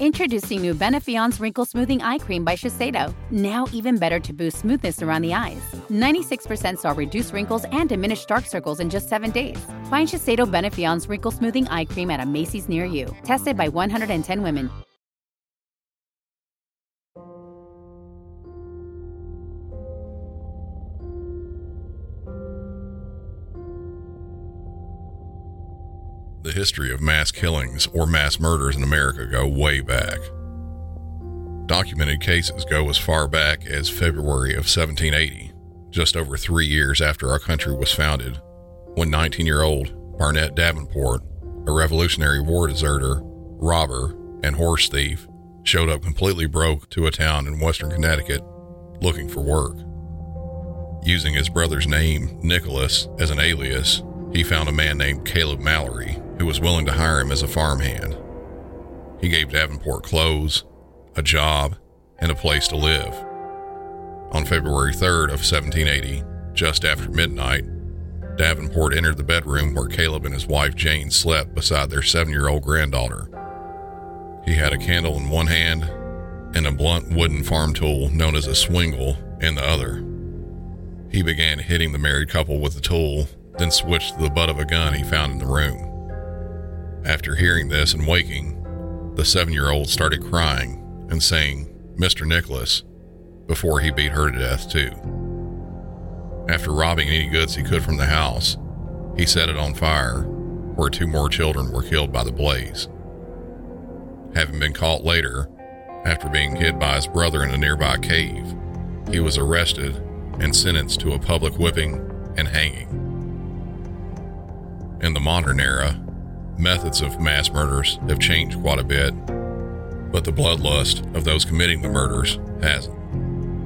Introducing new Benefiance Wrinkle Smoothing Eye Cream by Shiseido. Now even better to boost smoothness around the eyes. 96% saw reduced wrinkles and diminished dark circles in just seven days. Find Shiseido Benefiance Wrinkle Smoothing Eye Cream at a Macy's near you. Tested by 110 women. The history of mass killings or mass murders in America go way back. Documented cases go as far back as February of 1780, just over three years after our country was founded, when 19 year old Barnett Davenport, a Revolutionary War deserter, robber, and horse thief, showed up completely broke to a town in western Connecticut looking for work. Using his brother's name, Nicholas, as an alias, he found a man named Caleb Mallory who was willing to hire him as a farmhand. He gave Davenport clothes, a job, and a place to live. On February 3rd of 1780, just after midnight, Davenport entered the bedroom where Caleb and his wife Jane slept beside their seven year old granddaughter. He had a candle in one hand and a blunt wooden farm tool known as a swingle in the other. He began hitting the married couple with the tool, then switched to the butt of a gun he found in the room. After hearing this and waking, the seven year old started crying and saying, Mr. Nicholas, before he beat her to death, too. After robbing any goods he could from the house, he set it on fire, where two more children were killed by the blaze. Having been caught later, after being hid by his brother in a nearby cave, he was arrested and sentenced to a public whipping and hanging. In the modern era, methods of mass murders have changed quite a bit, but the bloodlust of those committing the murders hasn't.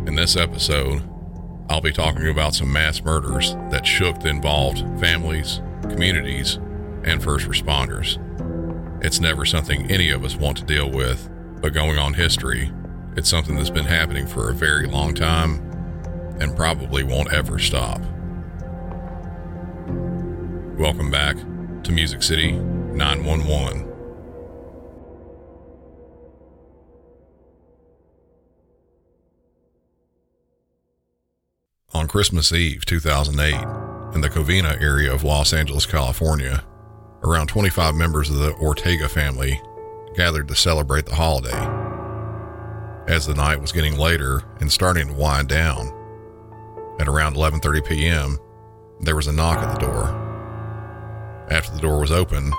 In this episode, I'll be talking about some mass murders that shook the involved families, communities, and first responders. It's never something any of us want to deal with, but going on history, it's something that's been happening for a very long time and probably won't ever stop. Welcome back to Music City 911. On Christmas Eve 2008, in the Covina area of Los Angeles, California, around 25 members of the Ortega family gathered to celebrate the holiday. As the night was getting later and starting to wind down, at around 11:30 p.m., there was a knock at the door. After the door was open,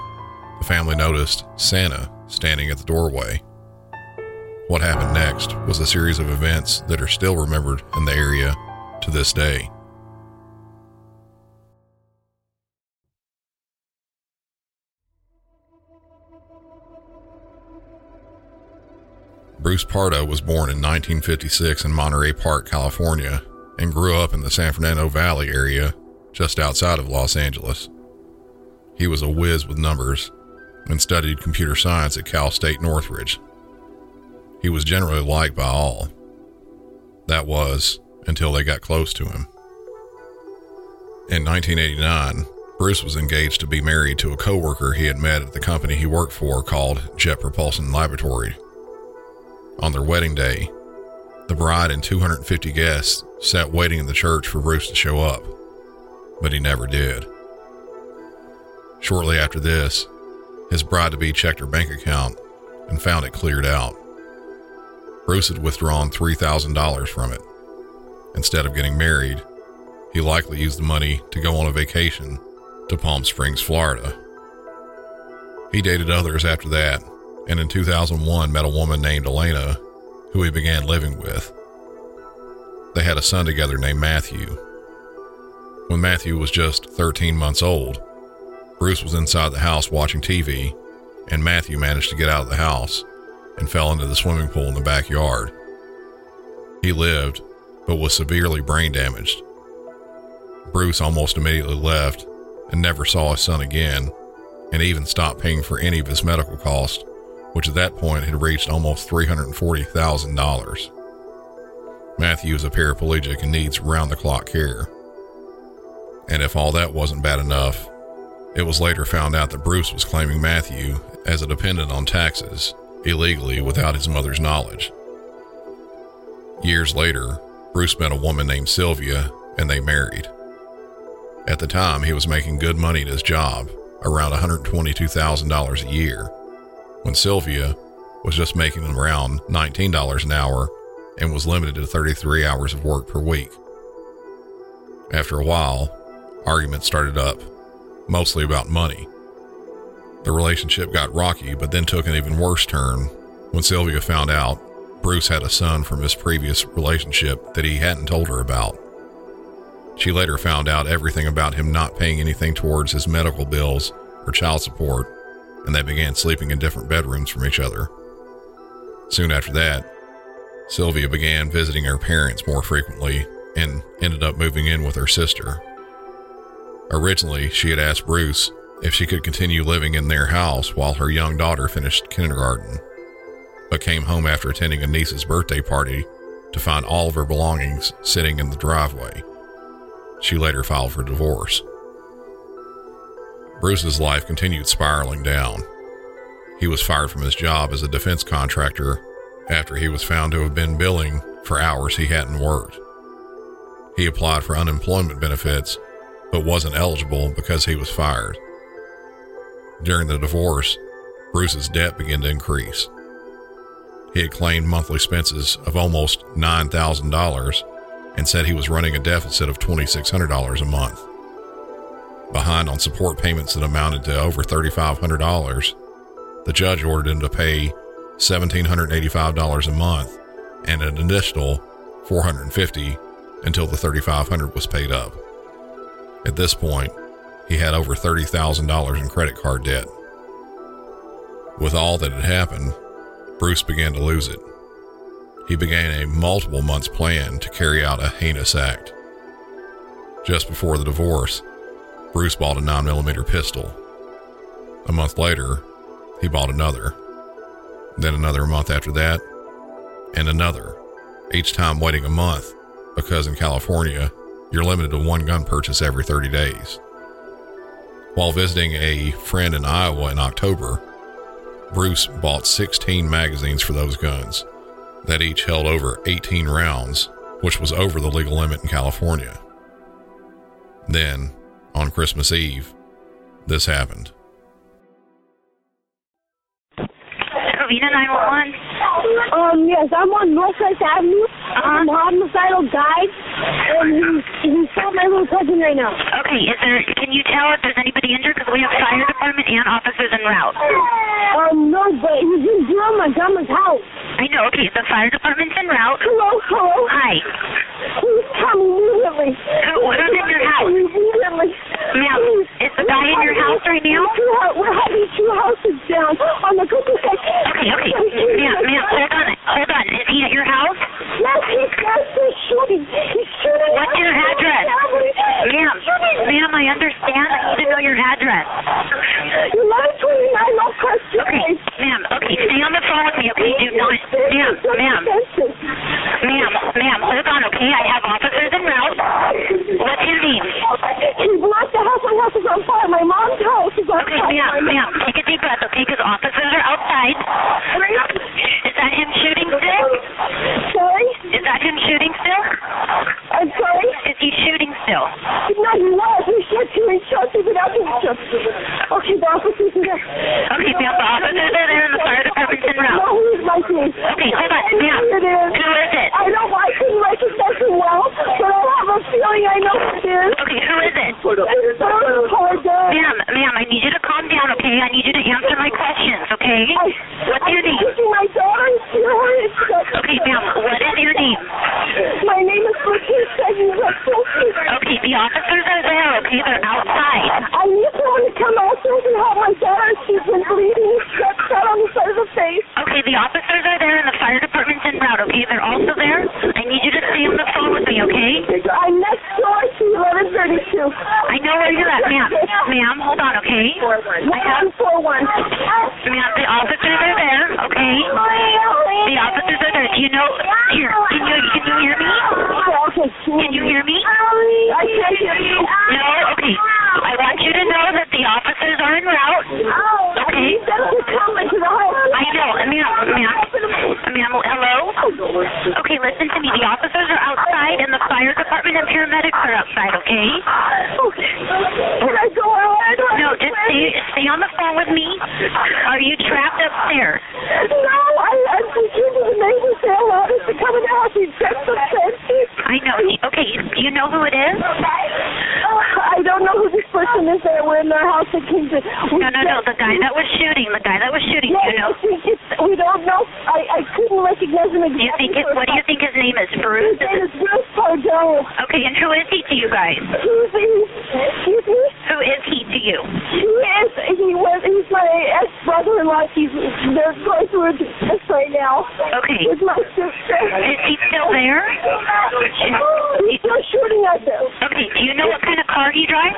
the family noticed Santa standing at the doorway. What happened next was a series of events that are still remembered in the area to this day. Bruce Pardo was born in 1956 in Monterey Park, California, and grew up in the San Fernando Valley area just outside of Los Angeles. He was a whiz with numbers and studied computer science at Cal State Northridge. He was generally liked by all. That was until they got close to him. In 1989, Bruce was engaged to be married to a coworker he had met at the company he worked for called Jet Propulsion Laboratory. On their wedding day, the bride and 250 guests sat waiting in the church for Bruce to show up, but he never did. Shortly after this, his bride to be checked her bank account and found it cleared out. Bruce had withdrawn $3,000 from it. Instead of getting married, he likely used the money to go on a vacation to Palm Springs, Florida. He dated others after that, and in 2001 met a woman named Elena, who he began living with. They had a son together named Matthew. When Matthew was just 13 months old, Bruce was inside the house watching TV, and Matthew managed to get out of the house and fell into the swimming pool in the backyard. He lived, but was severely brain damaged. Bruce almost immediately left and never saw his son again, and even stopped paying for any of his medical costs, which at that point had reached almost $340,000. Matthew is a paraplegic and needs round the clock care. And if all that wasn't bad enough, it was later found out that Bruce was claiming Matthew as a dependent on taxes illegally without his mother's knowledge. Years later, Bruce met a woman named Sylvia and they married. At the time, he was making good money at his job, around $122,000 a year, when Sylvia was just making around $19 an hour and was limited to 33 hours of work per week. After a while, arguments started up, mostly about money. The relationship got rocky, but then took an even worse turn when Sylvia found out Bruce had a son from his previous relationship that he hadn't told her about. She later found out everything about him not paying anything towards his medical bills or child support, and they began sleeping in different bedrooms from each other. Soon after that, Sylvia began visiting her parents more frequently and ended up moving in with her sister. Originally, she had asked Bruce if she could continue living in their house while her young daughter finished kindergarten, but came home after attending a niece's birthday party to find all of her belongings sitting in the driveway. She later filed for divorce. Bruce's life continued spiraling down. He was fired from his job as a defense contractor after he was found to have been billing for hours he hadn't worked. He applied for unemployment benefits, but wasn't eligible because he was fired. During the divorce, Bruce's debt began to increase. He had claimed monthly expenses of almost $9,000 and said he was running a deficit of $2,600 a month. Behind on support payments that amounted to over $3,500, the judge ordered him to pay $1,785 a month and an additional 450 until the 3,500 was paid up. At this point, he had over $30,000 in credit card debt. With all that had happened, Bruce began to lose it he began a multiple months plan to carry out a heinous act. Just before the divorce, Bruce bought a 9mm pistol. A month later, he bought another. Then another month after that, and another, each time waiting a month because in California, you're limited to one gun purchase every 30 days. While visiting a friend in Iowa in October, Bruce bought 16 magazines for those guns that each held over 18 rounds, which was over the legal limit in California. Then, on Christmas Eve, this happened. Covina 911. Um, yes, I'm on Northwest Avenue. I'm a homicidal guy, and he's, he's shot my little cousin right now. Okay, is there? Can you tell if there's anybody injured? Because we have fire department and officers en route. Um, no, but he's in my grandma's house. I know. Okay, the fire department's en route. Hello, hello. Hi. the face. Okay, the officers are there and the fire department's in route, okay? They're also there. I need you to stay on the phone with me, okay? I'm next door to 1132. I know where you're at, ma'am. Ma'am, hold on, okay? 41. Ma'am, the officers are there, okay? The officers are there. Do you know... Here, can you, can you hear me? Can you hear me? I can't hear you. No? Okay. I want you to know that the officers are en route. Oh, okay? Ma'am, ma'am, ma'am. Hello. Okay, listen to me. The officers are outside, and the fire department and paramedics are outside. Okay. Okay. Can I go out? No, just stay stay on the phone with me. Are you trapped upstairs? No, I, I'm thinking to the neighbors say hello to come in the house. He checked the. I know. Okay, do you know who it is? I don't know who this person is that we're in their house at Kingston. We No, no, no. The guy that was shooting. The guy that was shooting. Do you know? It's, we don't know. I, I couldn't recognize him Do you think it? What do you think his name is? Bruce? His name is Bruce Pardo. Okay, and who is he to you guys? He's, he's, excuse me? Who is he to you? He is, he was, he's my ex-brother-in-law. He's, they're going through a divorce right now. Okay. With my sister. Is he still there? Oh, he's still shooting at them. Okay. Do you know what kind of car he drives?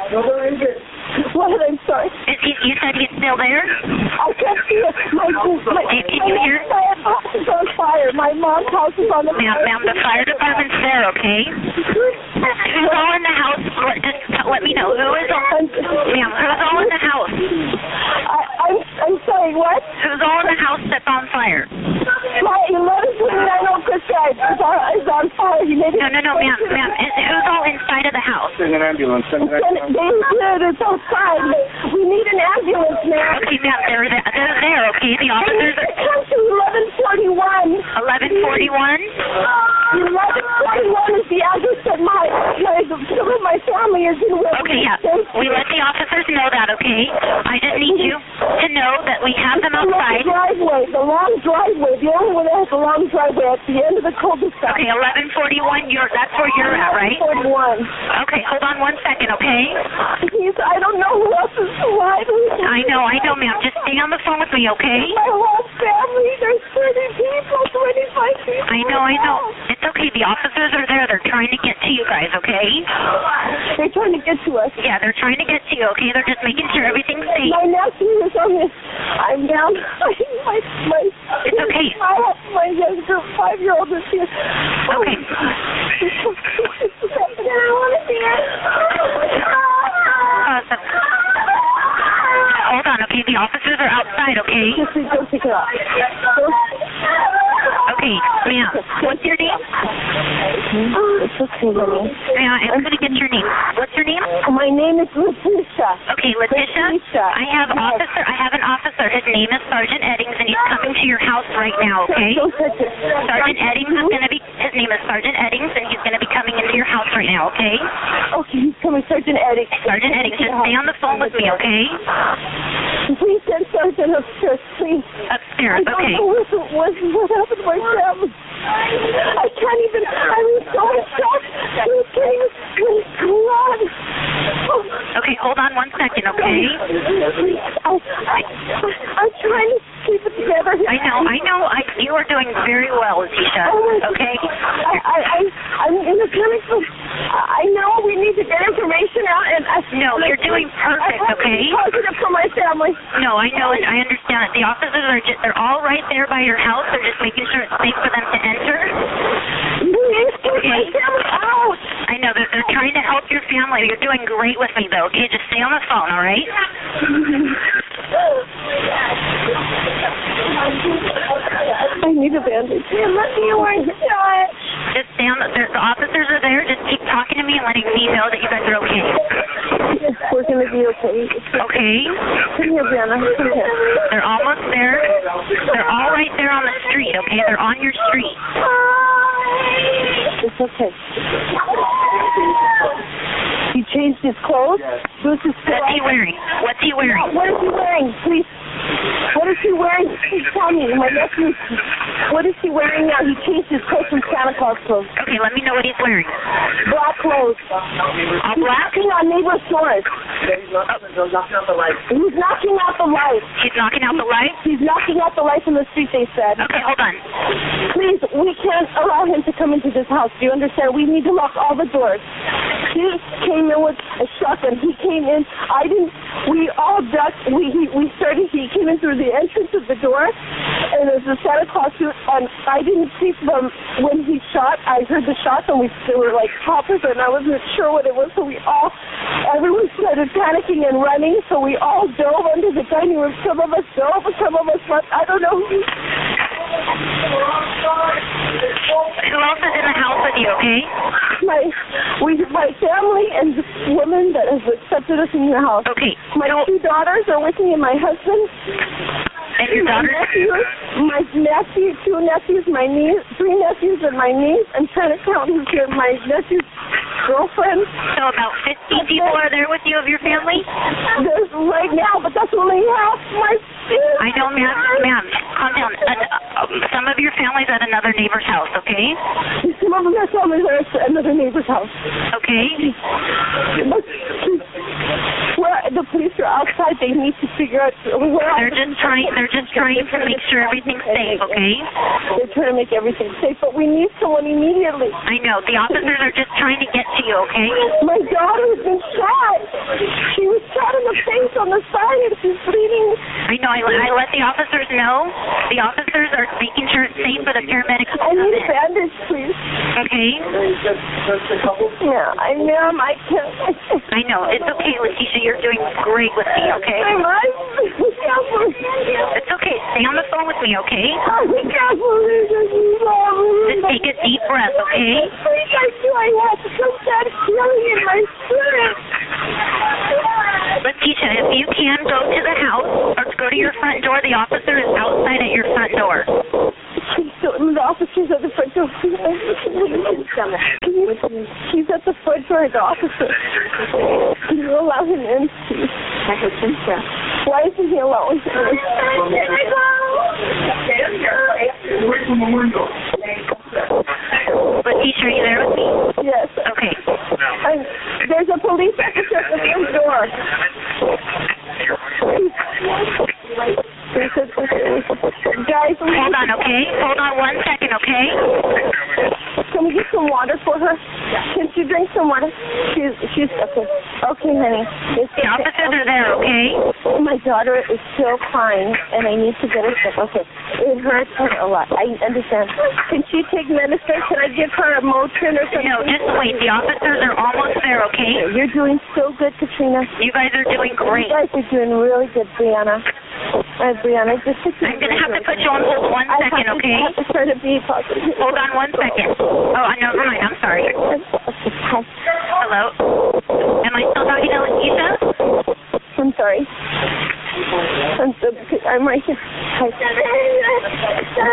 What? I'm sorry. Is he? You said he's still there. I can't see it. My, my, Can you hear? My house is on fire. My mom's house is on the Ma'am, ma'am, the fire department's there. Okay. Who's all in the house? Let, just let me know who is all. Ma'am, who's all in the house? I, I'm, I'm sorry, what? Who's all in the house that's on fire? My 1129 Oak Cliff is on, is on fire. You made it. No, no, no, ma'am, ma'am. Is, who's all inside of the house? Send an ambulance. Send an They ambulance. it's outside. We need an ambulance, ma'am. Okay, ma'am, they're there. They're there. Okay, the officers. They come to 1141. Eleven forty-one. 1141 is the address that my, my, some of my family is in. The Okay, yeah. We let the officers know that. Okay. I just need you to know that we have them The long driveway, the long driveway, the only one that has a long driveway at the end of the cul-de-sac. Okay, eleven forty-one. You're. That's where you're at, right? 41. Okay, hold on one second. Okay. He's, I don't know who else is alive. I know, I know, ma'am. Just stay on the phone with me, okay? My whole family, there's 30 people, 25 people. I know, I know. It's okay. The officers are there. They're trying to get to you guys, okay? They're trying to get to us. Yeah, they're trying to get to you, okay? They're just making sure everything's safe. My nephew is on this. I'm down. My, my, It's okay. Have my younger five-year-old is here. Okay. I want to see it. Awesome. Uh, Hold on, okay? The officers are outside, okay? Just go pick it up. Okay, ma'am. What's your name? It's okay. Ma'am, I'm gonna get your name. What's your name? My name is Letitia. Okay, Letitia. Letitia. I have Yes. officer. I have an officer. His name is Sergeant Eddings, and he's coming to your house right now. Okay. Don't. Sergeant Eddings is gonna be. His name is Sergeant Eddings, and he's gonna be coming into your house right now. Okay. Okay, he's coming, Sergeant Eddie. Sergeant Eddings, just stay on the phone with me. Okay. Please send Sergeant upstairs, please. I Upstairs. don't Okay. know what, what, what happened to my family. I can't even, I'm in so much shock. Okay, please, come on. Okay. Hold on one second. Okay. I, I, I'm trying to keep it together. I know. I know. I. You are doing very well, Letitia. Oh Okay. I, I, I, I'm in a panic. but I know we need to get information out, and I. No, you're doing perfect, I have to be okay? Positive for my family. No, I know it. I understand. The officers are just, they're all right there by your house. They're just making sure it's safe for them to enter. Please get my family out. I know they're, they're trying to help your family. You're doing great with me, though. Okay, just stay on the phone, all right? I need a bandage. Let me wear shot. Just stay on the. The, the officers are there. Just keep talking to me and letting me know that you guys are okay. We're gonna be okay. Okay. Come here, Brianna. Come here. They're almost there. They're all right there on the street. Okay, they're on your street. It's okay. He changed his clothes. Bruce is still What's he wearing? What's he wearing? What is he wearing? Please. What is he wearing? Please tell me. My nephew, what is he wearing now? He changed his clothes from Santa Claus clothes. Okay, let me know what he's wearing. Black clothes. All He's black? knocking on neighbor's doors. He's knocking out the lights. He's knocking out the lights? He's knocking out the lights in the street, they said. Okay, hold on. Please, we can't allow him to come into this house. Do you understand? We need to lock all the doors. He came in with a shotgun. He came in. I didn't. We all ducked. We he, we started. He came in through the entrance of the door, and was a Santa Claus suit. Um, and I didn't see from when he shot. I heard the shots, and we they were like poppers, and I wasn't sure what it was. So we all, everyone started panicking and running. So we all dove under the dining room. Some of us dove, some of us went. I don't know. Who, Who else is in the house with you, okay? my we my family and the woman that has accepted us in your house. Okay. My No, two daughters are with me and my husband. And nephews, my nephew, two nephews, my niece, three nephews and my niece. I'm trying to count who's here. My nephew's girlfriend. So about 50 people are there with you of your family? There's right now, but that's only half my family. I know, ma'am. Ma'am, calm down. Uh, some of your family's at another neighbor's house, okay? Some of their family's at another neighbor's house. Okay? But where the police are outside, they need to figure out where They're just trying. They're just trying to make sure everything's safe, okay? They're trying to make everything safe, but we need someone immediately. I know. The officers are just trying to get to you, okay? My daughter has been shot. She was shot in the face on the side and she's bleeding. I know. I, I let the officers know. The officers are making sure it's safe for the paramedics to I come need a in. bandage, please. Okay? Yeah, I ma'am, I can't. I know. It's okay, Letitia. You're doing great with me, okay? I'm It's okay. Stay on the phone with me, okay? I can't believe it. Just take a deep breath, okay? Please, I do. I have some kind of feeling in my spirit. Letitia, if you can go to the house or go to your front door, the officer is outside at your front door. The officer's at the front door. Can you, she's at the front door, the officer. Can you allow him in, please? My husband, yeah. Why isn't he allowing him in? Letitia, are you there with me? Yes. Okay. I'm, there's a police officer at the front door. Guys, Hold on, okay? Hold on one second, okay? Can we get some water for her? Can she drink some water? She's she's okay. Okay, honey. It's The officers are there, okay? My daughter is still crying, and I need to get her sick. Okay, it hurts her a lot. I understand. Can she take medicine? Can I give her a Motrin or something? No, just wait. The officers are almost there, okay? You're doing so good, Katrina. You guys are doing great. You guys are doing really good, Brianna. Uh, Brianna, just I'm gonna have to put you on hold one I second, have to, okay? I have to try to be positive. Hold on one second. Oh, I never mind. I'm sorry. Hello? Am I still talking to Letitia? I'm sorry. I'm so I'm right here. Hi.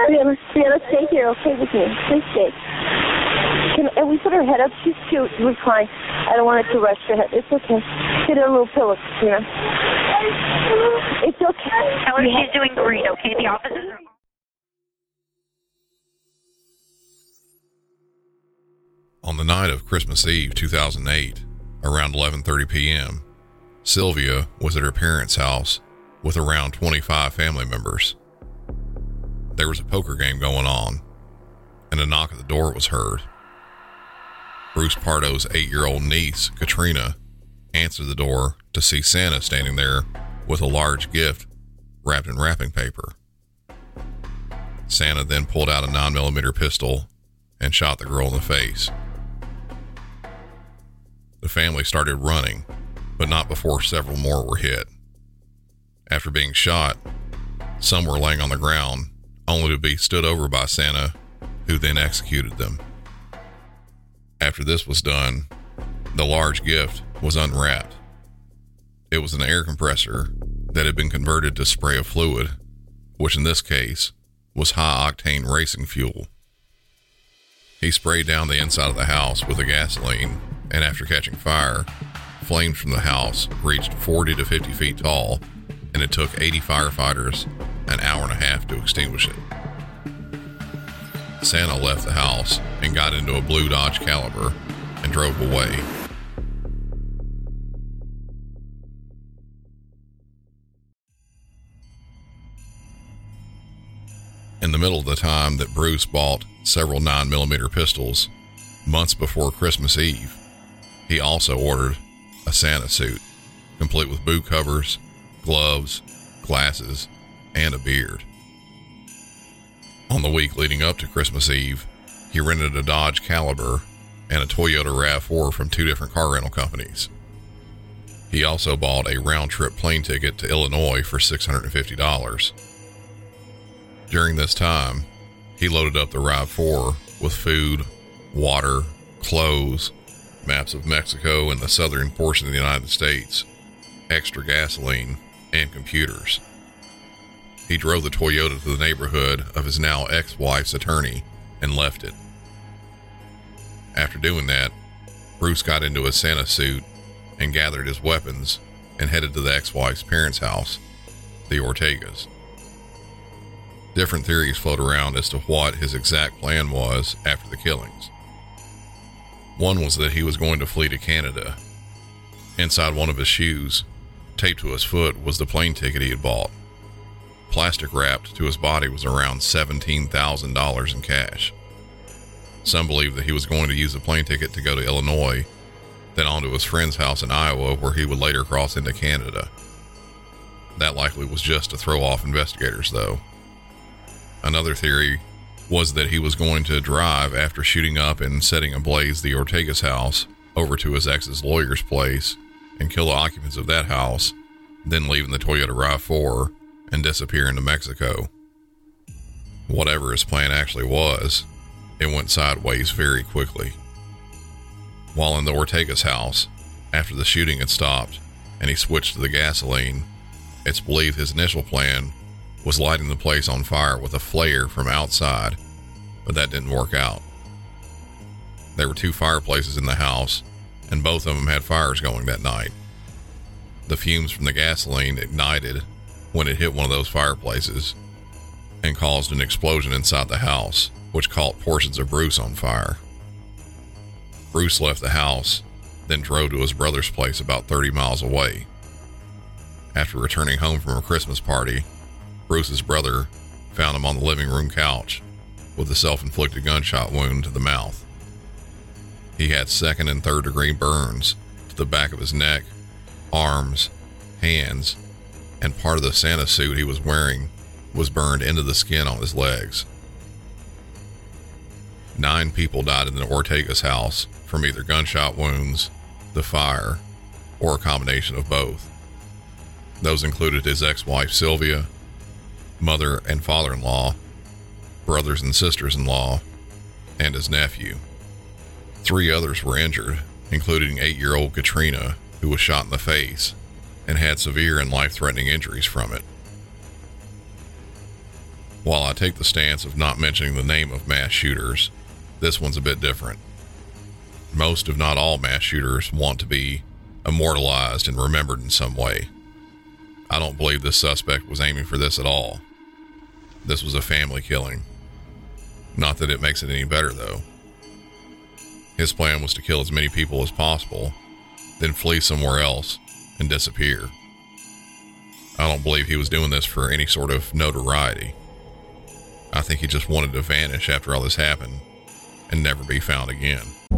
Brianna, Brianna, stay here, okay, with me. Please stay. Can and we put her head up? She's cute. We're fine. I don't want it to rush her head. It's okay. Get her a little pillow, Katrina. It's okay. Tell her she's doing great, okay? The officers are. The night of Christmas Eve 2008, around 11:30 p.m., Sylvia was at her parents' house with around 25 family members. There was a poker game going on, and a knock at the door was heard. Bruce Pardo's 8-year-old niece, Katrina, answered the door to see Santa standing there with a large gift wrapped in wrapping paper. Santa then pulled out a 9mm pistol and shot the girl in the face. The family started running, but not before several more were hit. After being shot, some were laying on the ground, only to be stood over by Santa, who then executed them. After this was done, the large gift was unwrapped. It was an air compressor that had been converted to spray of fluid, which in this case was high octane racing fuel. He sprayed down the inside of the house with the gasoline, and after catching fire, flames from the house reached 40 to 50 feet tall, and it took 80 firefighters an hour and a half to extinguish it. Santa left the house and got into a blue Dodge Caliber and drove away. In the middle of the time that Bruce bought several 9mm pistols, months before Christmas Eve, he also ordered a Santa suit, complete with boot covers, gloves, glasses, and a beard. On the week leading up to Christmas Eve, he rented a Dodge Caliber and a Toyota RAV4 from two different car rental companies. He also bought a round trip plane ticket to Illinois for $650. During this time, he loaded up the RAV4 with food, water, clothes, maps of Mexico and the southern portion of the United States, extra gasoline, and computers. He drove the Toyota to the neighborhood of his now ex wife's attorney and left it. After doing that, Bruce got into a Santa suit and gathered his weapons and headed to the ex wife's parents' house, the Ortegas. Different theories float around as to what his exact plan was after the killings. One was that he was going to flee to Canada. Inside one of his shoes, taped to his foot, was the plane ticket he had bought. Plastic wrapped to his body was around $17,000 in cash. Some believe that he was going to use the plane ticket to go to Illinois, then on to his friend's house in Iowa, where he would later cross into Canada. That likely was just to throw off investigators, though. Another theory was that he was going to drive after shooting up and setting ablaze the Ortega's house over to his ex's lawyer's place and kill the occupants of that house, then leaving the Toyota RAV4 and disappear into Mexico. Whatever his plan actually was, it went sideways very quickly. While in the Ortega's house, after the shooting had stopped and he switched to the gasoline, it's believed his initial plan was lighting the place on fire with a flare from outside, but that didn't work out. There were two fireplaces in the house, and both of them had fires going that night. The fumes from the gasoline ignited when it hit one of those fireplaces and caused an explosion inside the house, which caught portions of Bruce on fire. Bruce left the house, then drove to his brother's place about 30 miles away. After returning home from a Christmas party, Bruce's brother found him on the living room couch with a self inflicted gunshot wound to the mouth. He had second and third degree burns to the back of his neck, arms, hands, and part of the Santa suit he was wearing was burned into the skin on his legs. Nine people died in the Ortega's house from either gunshot wounds, the fire, or a combination of both. Those included his ex wife Sylvia, mother and father in law, brothers and sisters in law, and his nephew. Three others were injured, including eight year old Katrina, who was shot in the face and had severe and life threatening injuries from it. While I take the stance of not mentioning the name of mass shooters, this one's a bit different. Most, if not all, mass shooters want to be immortalized and remembered in some way. I don't believe this suspect was aiming for this at all. This was a family killing. Not that it makes it any better, though. His plan was to kill as many people as possible, then flee somewhere else and disappear. I don't believe he was doing this for any sort of notoriety. I think he just wanted to vanish after all this happened and never be found again.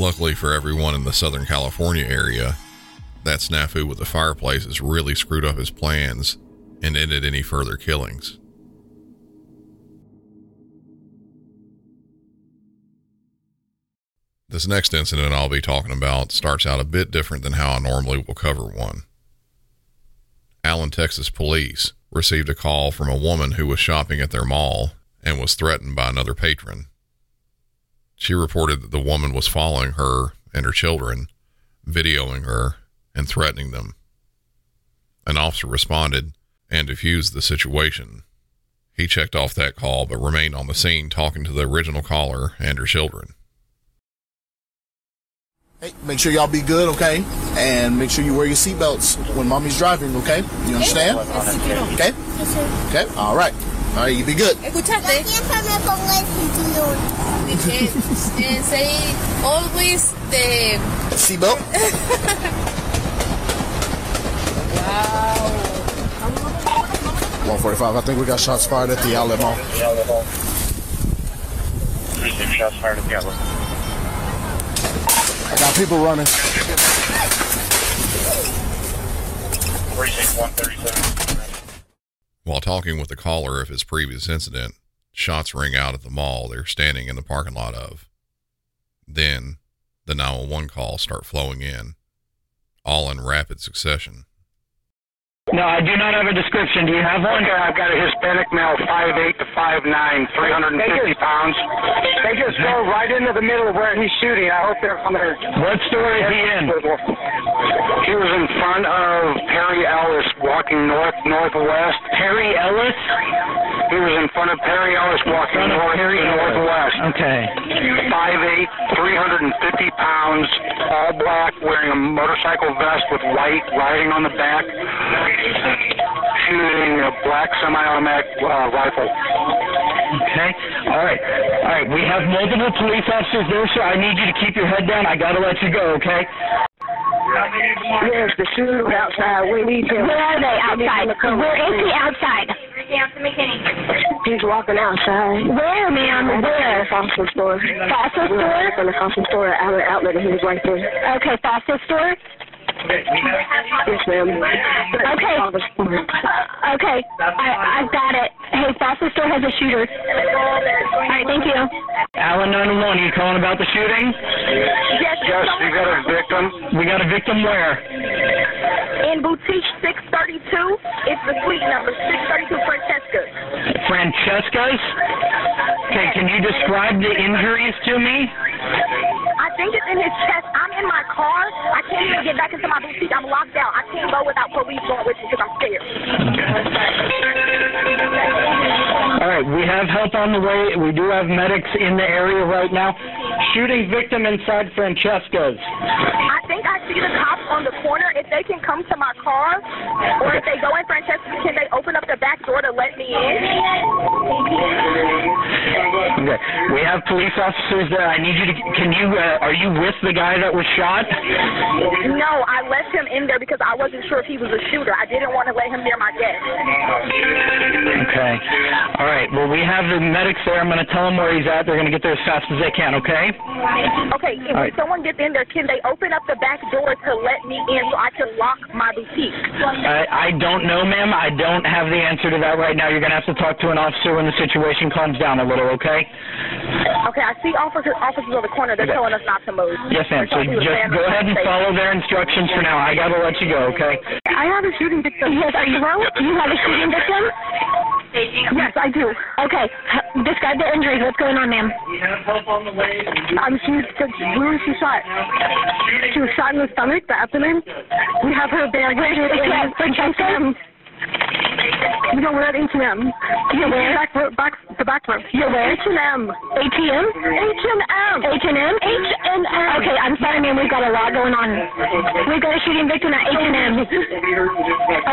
Luckily for everyone in the Southern California area, that snafu with the fireplaces really screwed up his plans and ended any further killings. This next incident I'll be talking about starts out a bit different than how I normally will cover one. Allen, Texas police received a call from a woman who was shopping at their mall and was threatened by another patron. She reported that the woman was following her and her children, videoing her, and threatening them. An officer responded and diffused the situation. He checked off that call but remained on the scene talking to the original caller and her children. Hey, make sure y'all be good, okay? And make sure you wear your seatbelts when mommy's driving, okay? You understand? Okay? Okay? All right. All right, you be good. Escuchaste? Dije, say always the. Seatbelt? Wow. 145. I think we got shots fired at the outlet mall. Received shots fired at the outlet. I got people running. Precinct 137. While talking with the caller of his previous incident, shots ring out at the mall they're standing in the parking lot of. Then, the 911 calls start flowing in, all in rapid succession. No, I do not have a description. Do you have one? Okay, I've got a Hispanic male, 5'8 to 5'9, 350 pounds. They just go right into the middle of where he's shooting. I hope they're on there. What store is he in? He was in front of Perry Ellis, walking north northwest. Perry Ellis? He was in front of Perry Ellis, walking Front of north Perry Ellis. northwest. Okay. 5'8", 350 pounds, all black, wearing a motorcycle vest with white writing on the back, shooting a black semi-automatic uh, rifle. Okay. All right. All right. We have multiple police officers there, sir. I need you to keep your head down. I gotta let you go. Okay. Yes, the shooter outside. We need him. Where are they outside? Where is he outside? He's walking outside. Where, ma'am? Where? Fossil store. Fossil store? From the fossil store outlet, outlet, and he was right there. Okay, fossil store? Yes, ma'am. Okay. Okay, I, I've got it. Hey, fossil store has a shooter. All right, thank you. Allen 911, you calling about the shooting? Yes, Yes, you got a victim. We got a victim where? In boutique 632. It's the suite number 632 Francesca. Francesca's? Okay, can you describe the injuries to me? I think it's in his chest. I'm in my car. I can't even get back into my boutique. I'm locked out. I can't go without police going with me because I'm scared. All right, we have help on the way. We do have medics in the area right now. Shooting victim inside Francesca's. I think I see the cops on the corner. If they can come car, or if they go in Francesca, can they open up the back door to let me in? Okay, we have police officers there. I need you to. Can you? Uh, are you with the guy that was shot? No, I left him in there because I wasn't sure if he was a shooter. I didn't want to let him near my desk. Okay. All right. Well, we have the medics there. I'm going to tell them where he's at. They're going to get there as fast as they can. Okay. Okay, if right. someone gets in there, can they open up the back door to let me in so I can lock my boutique? I, I don't know, ma'am. I don't have the answer to that right now. You're going to have to talk to an officer when the situation calms down a little. Okay. Okay, I see officers officers on the corner. They're Okay. telling us not to move. Yes, ma'am. So They're telling me to just go ahead and follow their instructions for now. I got to let you go. Okay. I have a shooting victim. Yes, are you wrong? You have a shooting victim? Yes, I do. Okay, describe the injuries. What's going on, ma'am? We have help on the way. Um, she's where was she shot? She was shot in the stomach, the abdomen. We have her barricaded in Francesca? Know we're at H&M. You're where? Back, back, the back room. You're where? H&M. ATM? H&M. H&M? H&M. Okay, I'm sorry, ma'am. We've got a lot going on. We've got a shooting victim at H&M.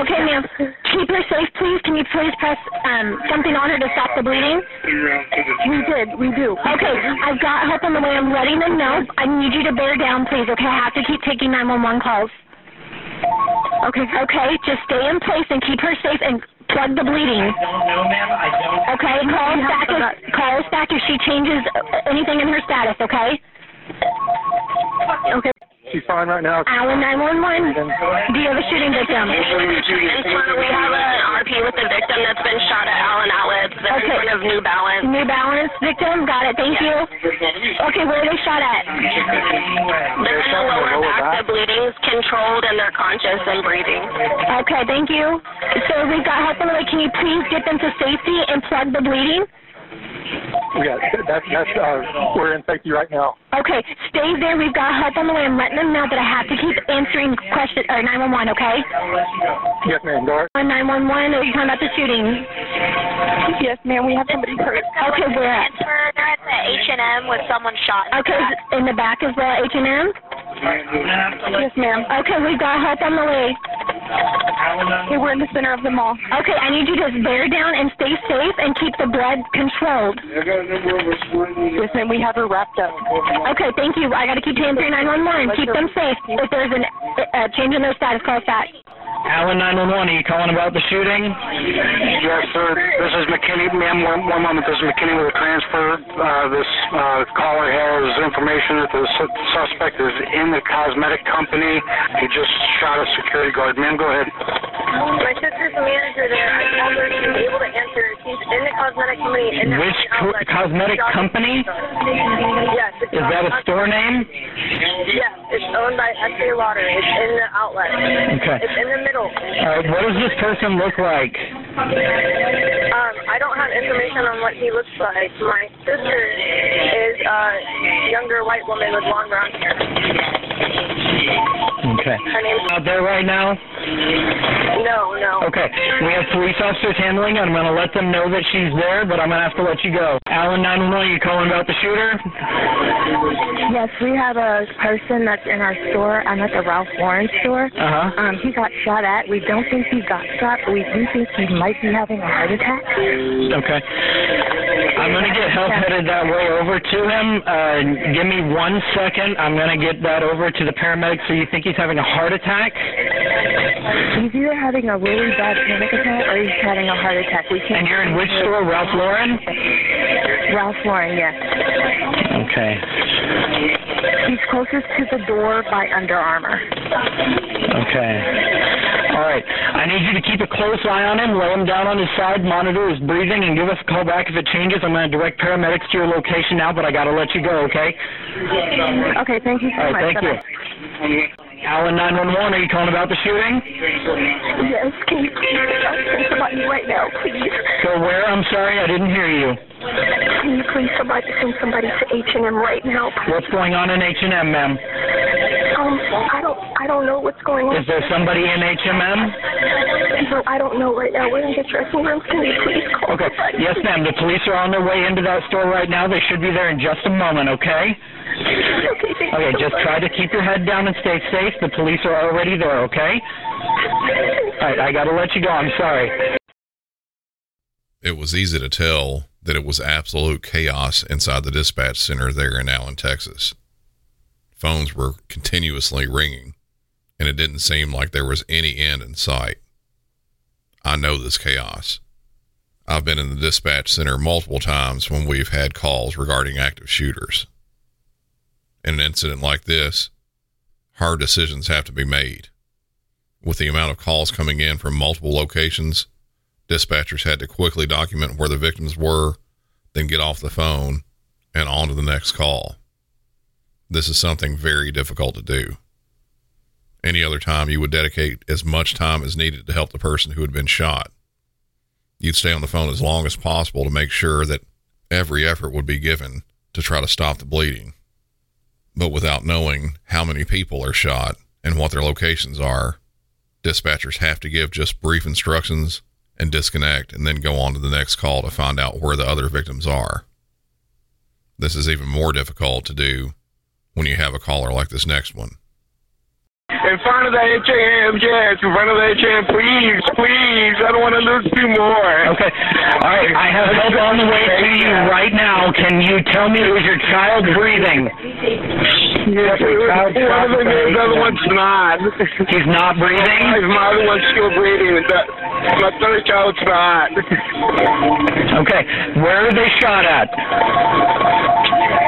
Okay, ma'am. Keep her safe, please. Can you please press um, something on her to stop the bleeding? We did. We do. Okay, I've got help on the way. I'm letting them know. I need you to bear down, please. Okay, I have to keep taking 911 calls. Okay, okay. Just stay in place and keep her safe and plug the bleeding. No, ma'am. I don't. Okay, call us back if call us back if she changes anything in her status. Okay. Okay. She's fine right now. Allen 911. Do you have a shooting victim? We have an RP with a victim that's been shot at Allen Outlets in Okay. front of New Balance. New Balance victim. Got it. Thank you. Okay, where are they shot at? They're in the lower back. The bleeding's controlled and they're conscious and breathing. Okay, thank you. So we've got help on the way. Can you please get them to safety and plug the bleeding? Yeah, that's that's uh, we're in safety right now. Okay, stay there. We've got help on the way. I'm letting them know that I have to keep answering questions or 911. Okay. Yes, ma'am. Go ahead. On 911, are you talking about the shooting? Yes, ma'am. We have somebody hurt. Okay, where at? They're at the H&M with someone shot. Okay, in the back is the H and M. Yes, ma'am. Okay, we've got help on the way. Okay, we're in the center of the mall. Okay, I need you to bear down and stay safe and keep the blood controlled. Ma'am. We have her wrapped up. Okay, thank you. I got to keep answering 911. Keep them safe. If there's uh, change in their status, call us back. Allen 911, are you calling about the shooting? Yes, sir. This is McKinney. Ma'am, one, one moment. This is McKinney with a transfer. Uh, this uh, caller has information that the su- suspect is in the cosmetic company. He just shot a security guard. Ma'am, go ahead. My sister's the manager there. I called her. She was able to answer. She's in the cosmetic company. In the Which co- cosmetic company? Yes. Is that a store name? Yes. It's owned by Estee Lauder. It's in the outlet. Okay. It's in the middle. All right, what does this person look like? Um, I don't have information on what he looks like. My sister is a younger white woman with long brown hair. Okay. Her name's Out there right now? no, no. Okay. We have police officers handling it. I'm going to let them know that she's there, but I'm going to have to let you go. Allen 911, you calling about the shooter? Yes, we have a person that's in our store. I'm at the Ralph Lauren store. Uh-huh. Um, he got shot at. We don't think he got shot, but we do think he might be having a heart attack. Okay. I'm going to get help headed that way over to him. Uh, give me one second. I'm going to get that over to the paramedics. So you think he's having a heart attack? He's either having a really bad panic attack or he's having a heart attack. We can't. And you're in which store, Ralph Lauren? Ralph Lauren, yes. Okay. He's closest to the door by Under Armour. Okay. All right. I need you to keep a close eye on him, lay him down on his side, monitor his breathing, and give us a call back if it changes. I'm going to direct paramedics to your location now, but I got to let you go, okay? Okay, thank you so All much. right, thank you. Bye-bye. Allen 911, are you calling about the shooting? Yes, can you please send somebody right now, please? Go where? I'm sorry, I didn't hear you. Can you please somebody send somebody to H&M right now? What's going on in H&M, ma'am? Um, I don't, I don't know what's going on. Is there somebody in H&M? No, I don't know right now. We're in the dressing rooms. Can you please call Okay. somebody? Yes, ma'am. The police are on their way into that store right now. They should be there in just a moment, okay? Okay, thank Okay, you so just much. try to keep your head down and stay safe. The police are already there, okay? All right, I got to let you go. I'm sorry. It was easy to tell that it was absolute chaos inside the dispatch center there in Allen, Texas. Phones were continuously ringing, and it didn't seem like there was any end in sight. I know this chaos. I've been in the dispatch center multiple times when we've had calls regarding active shooters. In an incident like this, hard decisions have to be made. With the amount of calls coming in from multiple locations, dispatchers had to quickly document where the victims were, then get off the phone and on to the next call. This is something very difficult to do. Any other time, you would dedicate as much time as needed to help the person who had been shot. You'd stay on the phone as long as possible to make sure that every effort would be given to try to stop the bleeding. But without knowing how many people are shot and what their locations are, dispatchers have to give just brief instructions and disconnect and then go on to the next call to find out where the other victims are. This is even more difficult to do when you have a caller like this next one. In front of the H&M Yes, in front of the H&M Please, please. I don't want to lose two more. Okay. All right, I have help on the way to you right now. Can you tell me is your child breathing? Yes, one of them is, the other one's not. He's not breathing? My other one's still breathing. My third child's not. Okay. Where are they shot at?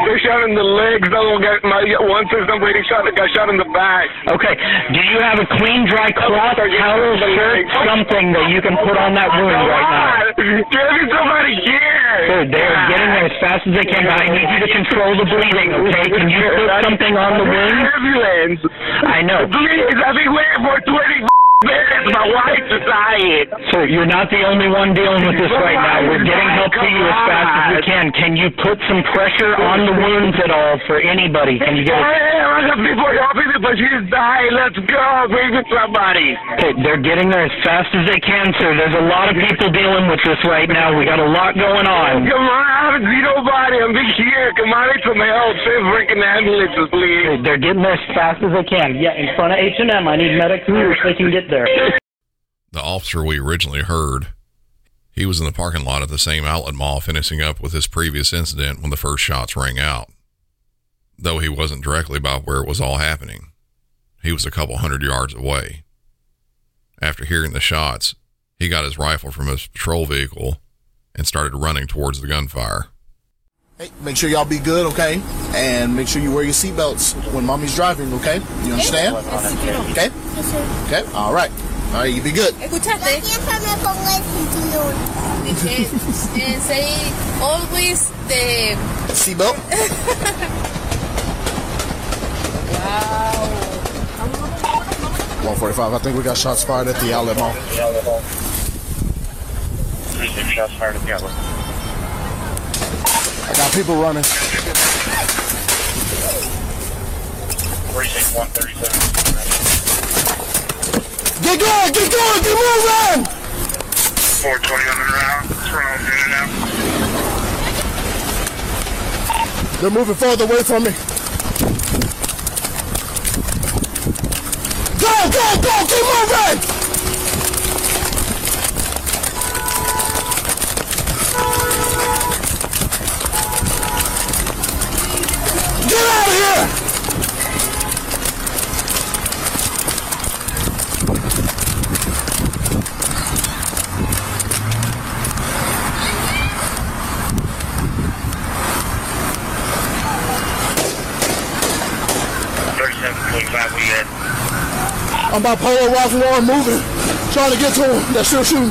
got shot in the legs. Another one got my one says somebody shot got shot in the back. Okay. Do you have a clean, dry cloth, or towel, shirt, something that you can put on that wound right now? Oh, get somebody here. Dude, they are getting there as fast as they can, but I need you to control the bleeding, okay? Can you put something on the wound? Ambulance. I know. Please, I've been waiting for 20 minutes. My wife is dying. Sir, you're not the only one dealing with this right now. We're getting help to you as fast as we can. Can you put some pressure on the wounds at all for anybody? Can you get a... I got people helping me, but she's dying. Let's go. Bring me somebody. Okay, they're getting there as fast as they can, sir. There's a lot of people dealing with this right now. We got a lot going on. Come on, I haven't seen nobody. I'm big here. Come on, I need some help. Send freaking ambulances, please. They're getting there as fast as they can. Yeah, in front of H&M. I need medics here so they can get there. The officer we originally heard, he was in the parking lot at the same outlet mall finishing up with his previous incident when the first shots rang out. Though he wasn't directly by where it was all happening, he was a couple hundred yards away. After hearing the shots, he got his rifle from his patrol vehicle and started running towards the gunfire. Hey, make sure y'all be good, okay? And make sure you wear your seatbelts when mommy's driving, okay? You understand? Okay? Okay? All right. All right, you be good. Escúchate. Dije, eh, say always the. Seatbelt. wow. 145. I think we got shots fired at the outlet mall. Three shots fired at the outlet. I got people running. Precinct 137. Get going! Get going! Get moving! 420 on the round. Turn in and out. They're moving farther away from me. Go! Go! Go! Keep moving! I'm by Polo Ralph Lauren moving, trying to get to him. They're still shooting.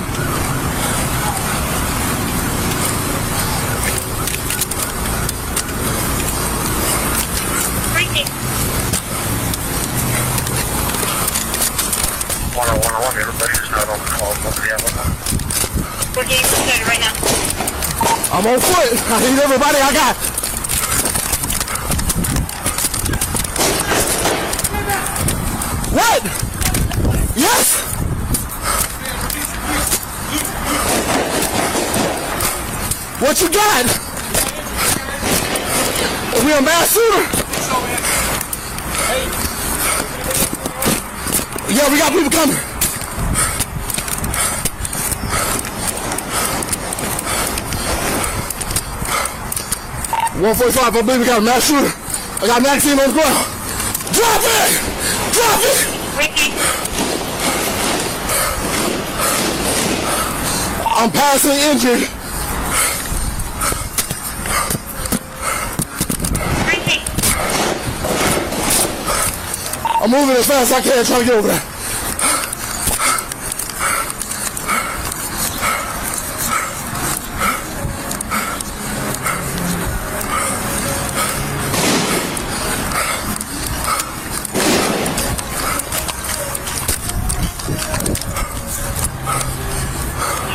One on one on one. On the call. We're getting started right now. I'm on foot. I need everybody I got. What? Yes. What you got? Are we a mass shooter? Yeah, we got people coming. One forty-five. I believe we got a mass shooter. I got a magazine on the ground. Drop it! Drop it! Ricky. I'm passing injured. Ricky. I'm moving as fast as I can trying to get over there.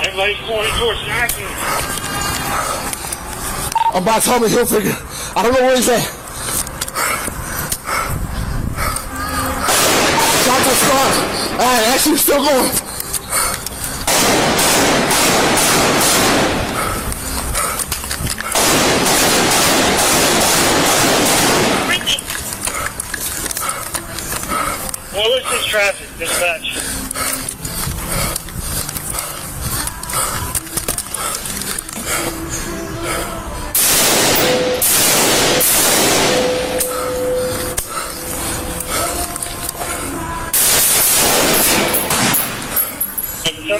Everybody's going towards Jackson. I'm by Tommy Hilfiger. I don't know where he's at. Shot to start. Alright, actually still going. Well, what's this traffic dispatch?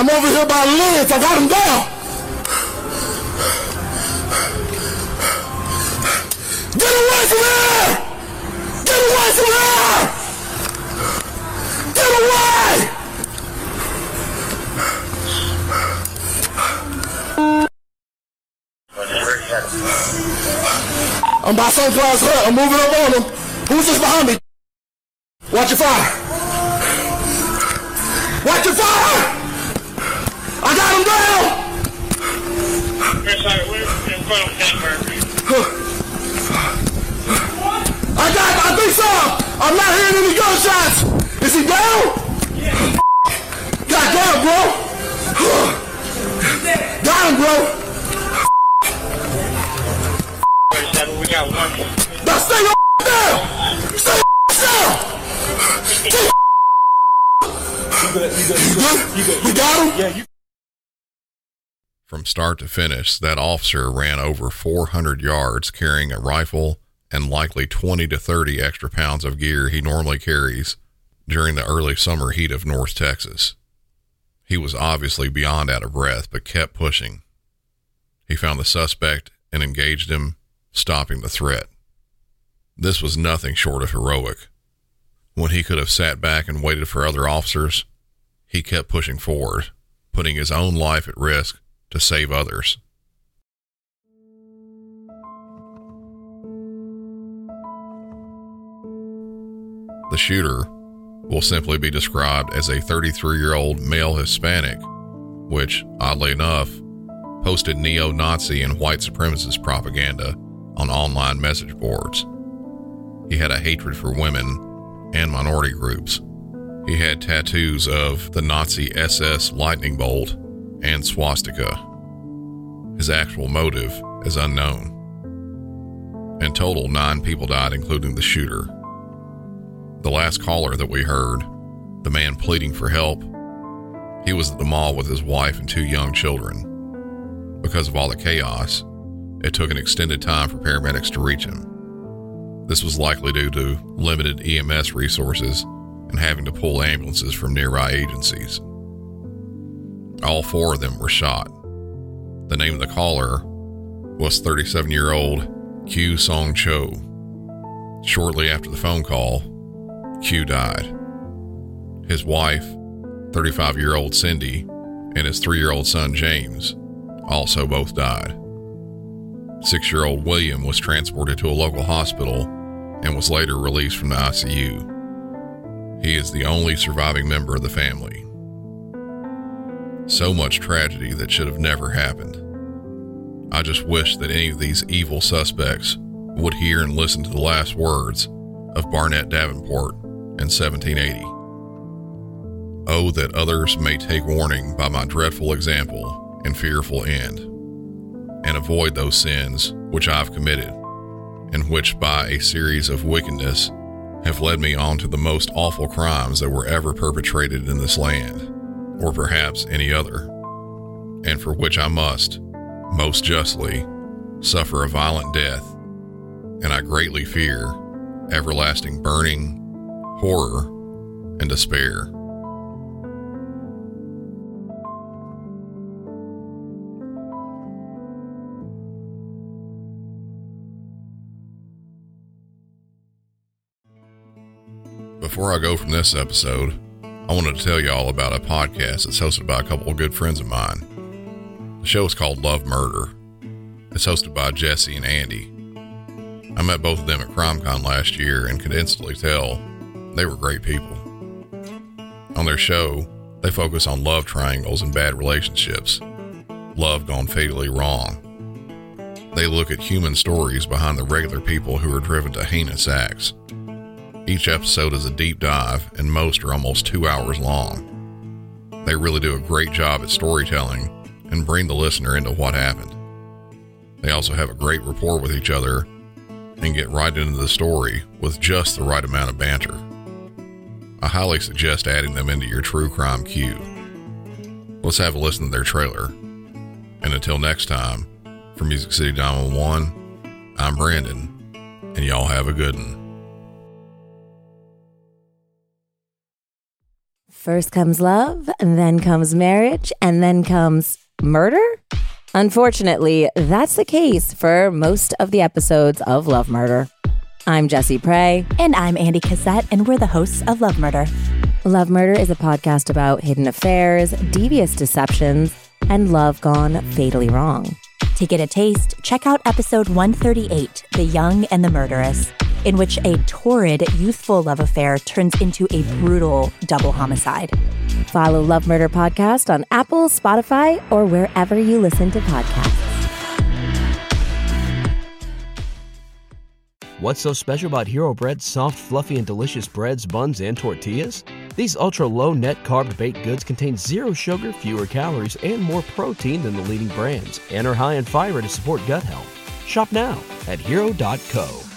I'm over here by Liz. I got him down. Get away from here! Get away from here! Get away! I'm by Sunglass Hut. I'm moving up on him. Who's this behind me? Watch your fire. Watch your fire! I got him down! I got, I think so! I'm not hearing any gunshots! Is he down? God damn, bro! got him, bro! Now stay your down! Stay your down! You good? You good? You got him? Yeah, you From start to finish, that officer ran over 400 yards carrying a rifle and likely 20 to 30 extra pounds of gear he normally carries during the early summer heat of North Texas. He was obviously beyond out of breath, but kept pushing. He found the suspect and engaged him, stopping the threat. This was nothing short of heroic. When he could have sat back and waited for other officers, he kept pushing forward, putting his own life at risk to save others. The shooter will simply be described as a 33 year old male Hispanic, which, oddly enough, posted neo Nazi and white supremacist propaganda on online message boards. He had a hatred for women and minority groups. He had tattoos of the Nazi SS lightning bolt and swastika. His actual motive is unknown. In total, nine people died, including the shooter. The last caller that we heard, the man pleading for help, he was at the mall with his wife and two young children. Because of all the chaos, it took an extended time for paramedics to reach him. This was likely due to limited EMS resources and having to pull ambulances from nearby agencies. All four of them were shot. The name of the caller was 37 year old Kyu Song Cho. Shortly after the phone call, Q died. His wife, 35 year old Cindy, and his three year old son James also both died. Six year old William was transported to a local hospital and was later released from the ICU. He is the only surviving member of the family. So much tragedy that should have never happened. I just wish that any of these evil suspects would hear and listen to the last words of Barnett Davenport in 1780. Oh, that others may take warning by my dreadful example and fearful end, and avoid those sins which I have committed, and which by a series of wickedness have led me on to the most awful crimes that were ever perpetrated in this land, or perhaps any other, and for which I must, most justly, suffer a violent death, and I greatly fear everlasting burning, horror, and despair. Before I go from this episode, I wanted to tell you all about a podcast that's hosted by a couple of good friends of mine. The show is called Love Murder. It's hosted by Jesse and Andy. I met both of them at CrimeCon last year and could instantly tell they were great people. On their show, they focus on love triangles and bad relationships, love gone fatally wrong. They look at human stories behind the regular people who are driven to heinous acts. Each episode is a deep dive, and most are almost two hours long. They really do a great job at storytelling and bring the listener into what happened. They also have a great rapport with each other and get right into the story with just the right amount of banter. I highly suggest adding them into your true crime queue. Let's have a listen to their trailer. And until next time, from Music City 911, I'm Brandon, and y'all have a good one. First comes love, and then comes marriage, and then comes murder? Unfortunately, that's the case for most of the episodes of Love Murder. I'm Jesse Prey. And I'm Andy Cassette, and we're the hosts of Love Murder. Love Murder is a podcast about hidden affairs, devious deceptions, and love gone fatally wrong. To get a taste, check out episode 138 The Young and the Murderous, in which a torrid, youthful love affair turns into a brutal double homicide. Follow Love Murder Podcast on Apple, Spotify, or wherever you listen to podcasts. What's so special about Hero Bread's soft, fluffy, and delicious breads, buns, and tortillas? These ultra low net carb baked goods contain zero sugar, fewer calories, and more protein than the leading brands, and are high in fiber to support gut health. Shop now at hero.co.